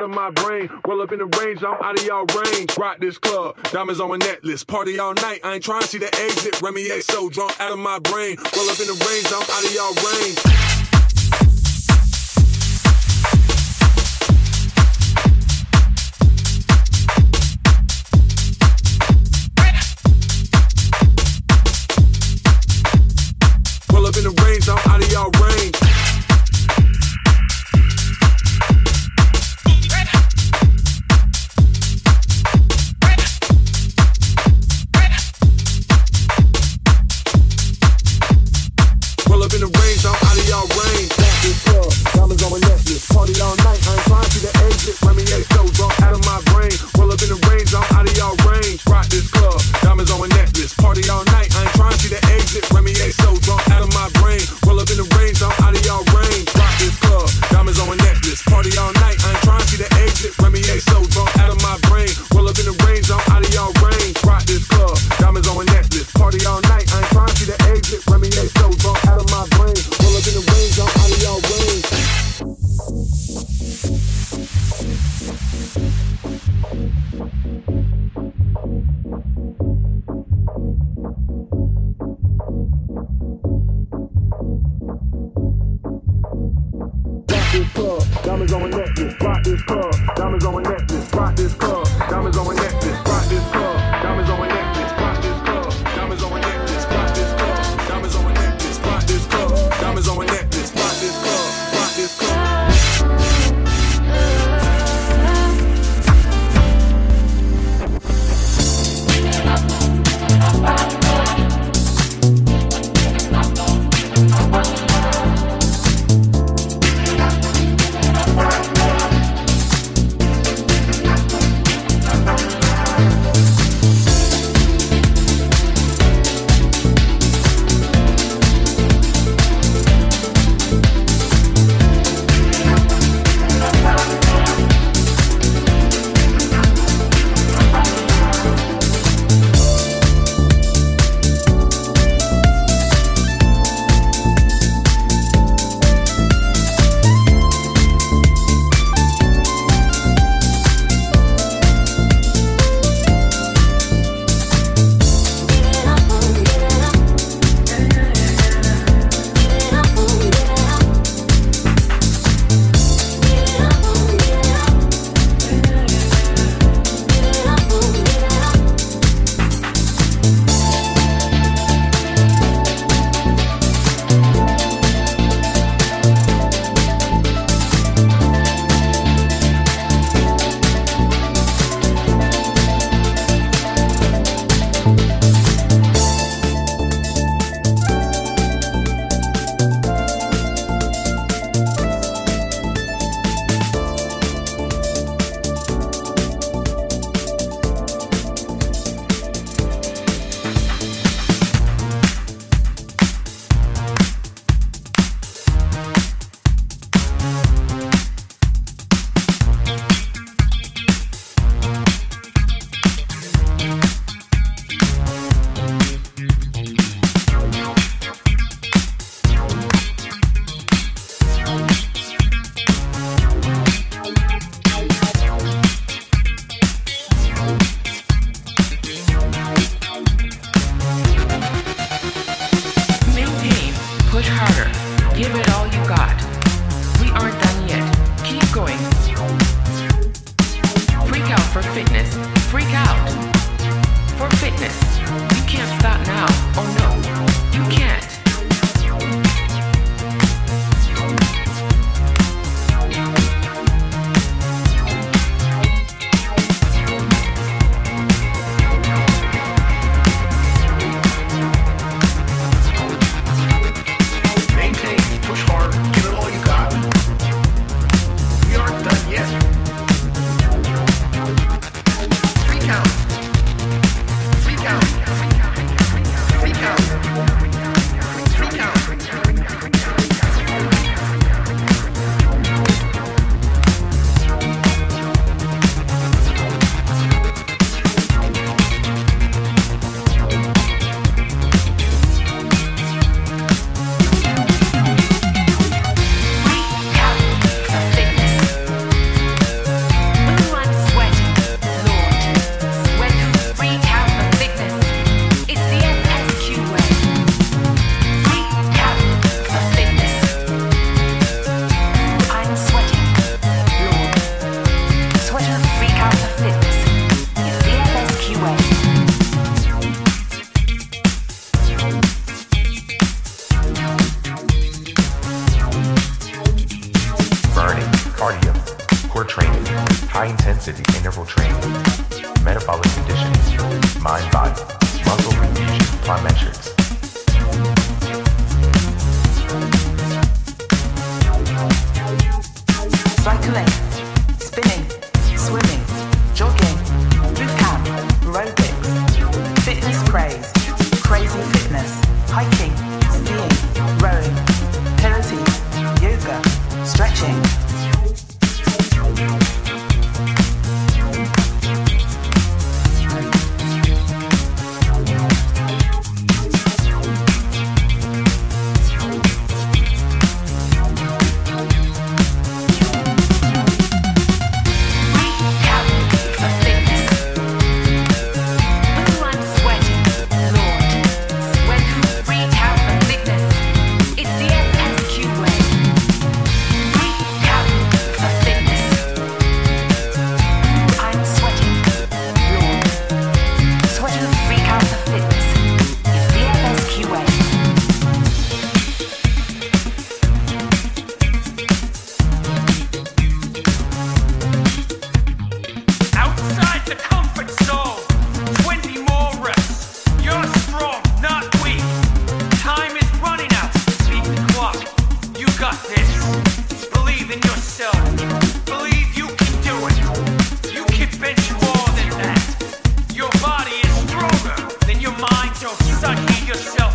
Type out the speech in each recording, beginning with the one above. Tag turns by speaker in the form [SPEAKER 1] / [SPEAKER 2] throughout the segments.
[SPEAKER 1] out of my brain. Well up in the range, I'm out of y'all range. Rock this club, diamonds on my necklace. Party all night, I ain't trying to see the exit. Remy A so drunk out of my brain. Well up in the range, I'm out of y'all range.
[SPEAKER 2] in the range, I'm
[SPEAKER 3] out of y'all range. Remy XO's all out
[SPEAKER 4] of my brain. Roll up in
[SPEAKER 2] the range, I'm
[SPEAKER 4] out
[SPEAKER 2] of
[SPEAKER 4] y'all range.
[SPEAKER 2] Rock
[SPEAKER 5] this club, diamonds on my necklace. Party all night, I ain't trying to see the exit. Remy XO's all out of my brain. Roll up in the range, I'm out of y'all range. Rock this club, diamonds on my necklace. Party all night, I ain't trying to see the exit. Remy XO's all out of my brain. thank you mind. Don't yourself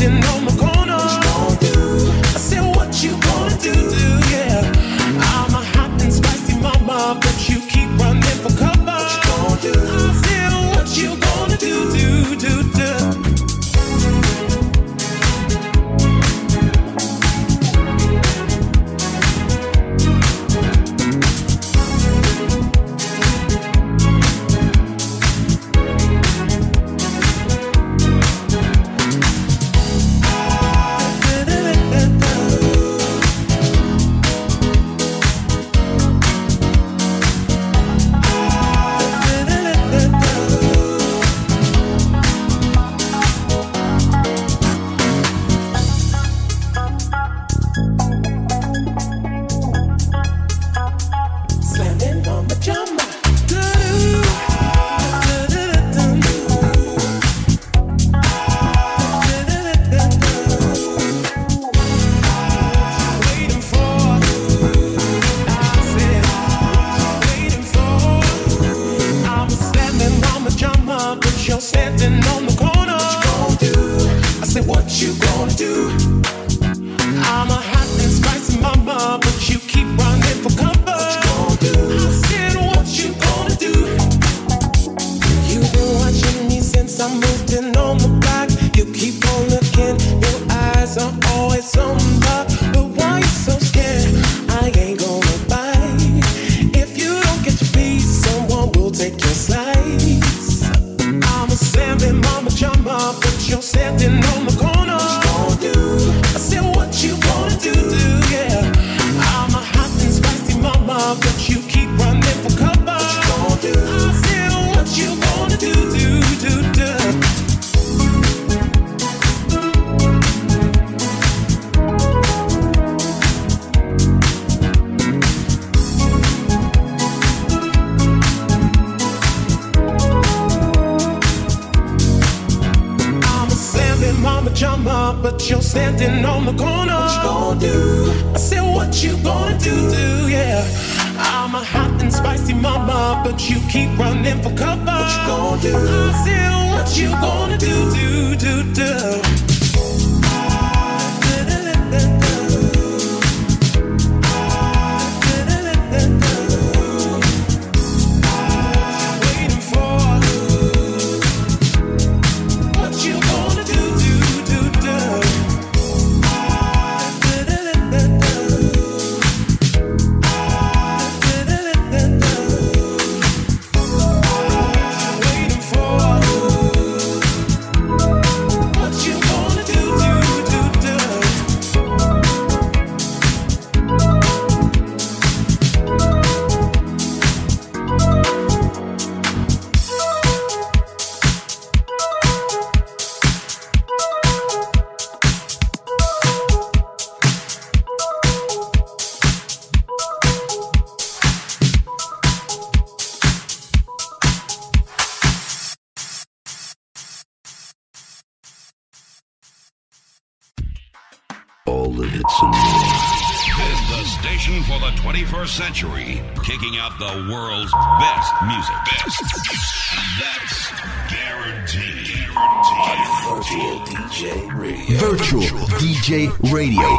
[SPEAKER 5] didn't know standing on the corner. What you gonna do? I said, What you gonna do? do yeah. I'm a hot and spicy mama, but you keep running for cover. What you gonna do? I said, What, what you gonna, gonna do? do, do, do.
[SPEAKER 6] the
[SPEAKER 7] world's best music. Best That's guaranteed. guaranteed.
[SPEAKER 6] Virtual DJ Radio. Virtual DJ Radio.